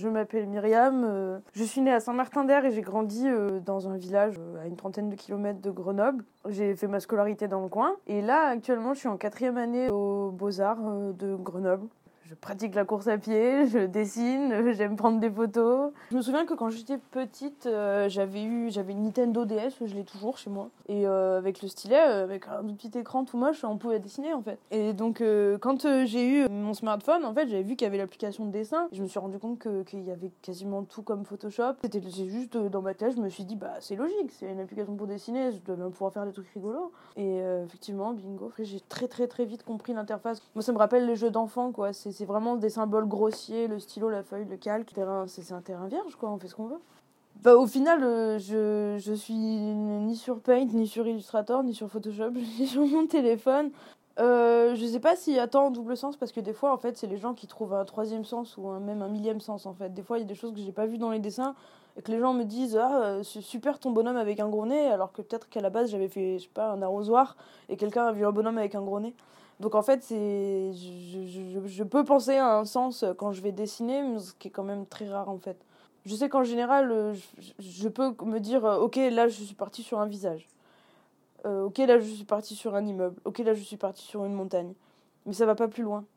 Je m'appelle Myriam, euh, je suis née à Saint-Martin-d'Air et j'ai grandi euh, dans un village euh, à une trentaine de kilomètres de Grenoble. J'ai fait ma scolarité dans le coin et là actuellement je suis en quatrième année aux Beaux-Arts de Grenoble je pratique la course à pied, je dessine, j'aime prendre des photos. Je me souviens que quand j'étais petite, euh, j'avais eu j'avais une Nintendo DS, je l'ai toujours chez moi. Et euh, avec le stylet, euh, avec un petit écran tout moche, on pouvait dessiner en fait. Et donc quand j'ai eu mon smartphone, en fait, j'avais vu qu'il y avait l'application de dessin. Je me suis rendu compte qu'il y avait quasiment tout comme Photoshop. C'était juste dans ma tête, je me suis dit bah c'est logique, c'est une application pour dessiner, je dois bien pouvoir faire des trucs rigolos. Et effectivement, bingo, j'ai très très très vite compris l'interface. Moi ça me rappelle les jeux d'enfants quoi, c'est vraiment des symboles grossiers, le stylo, la feuille, le calque. C'est un terrain vierge, quoi, on fait ce qu'on veut. Bah, au final, euh, je, je suis ni sur Paint, ni sur Illustrator, ni sur Photoshop, je suis sur mon téléphone. Euh, je sais pas s'il y a tant en double sens parce que des fois en fait c'est les gens qui trouvent un troisième sens ou même un millième sens en fait. Des fois il y a des choses que j'ai pas vues dans les dessins et que les gens me disent ah euh, c'est super ton bonhomme avec un gros nez alors que peut-être qu'à la base j'avais fait je sais pas un arrosoir et quelqu'un a vu un bonhomme avec un gros nez. Donc en fait, c'est, je, je, je, peux penser à un sens quand je vais dessiner, mais ce qui est quand même très rare en fait. Je sais qu'en général, euh, je, je, peux me dire, euh, ok, là je suis parti sur un visage. Euh, ok, là je suis parti sur un immeuble. Ok, là je suis parti sur une montagne. Mais ça va pas plus loin.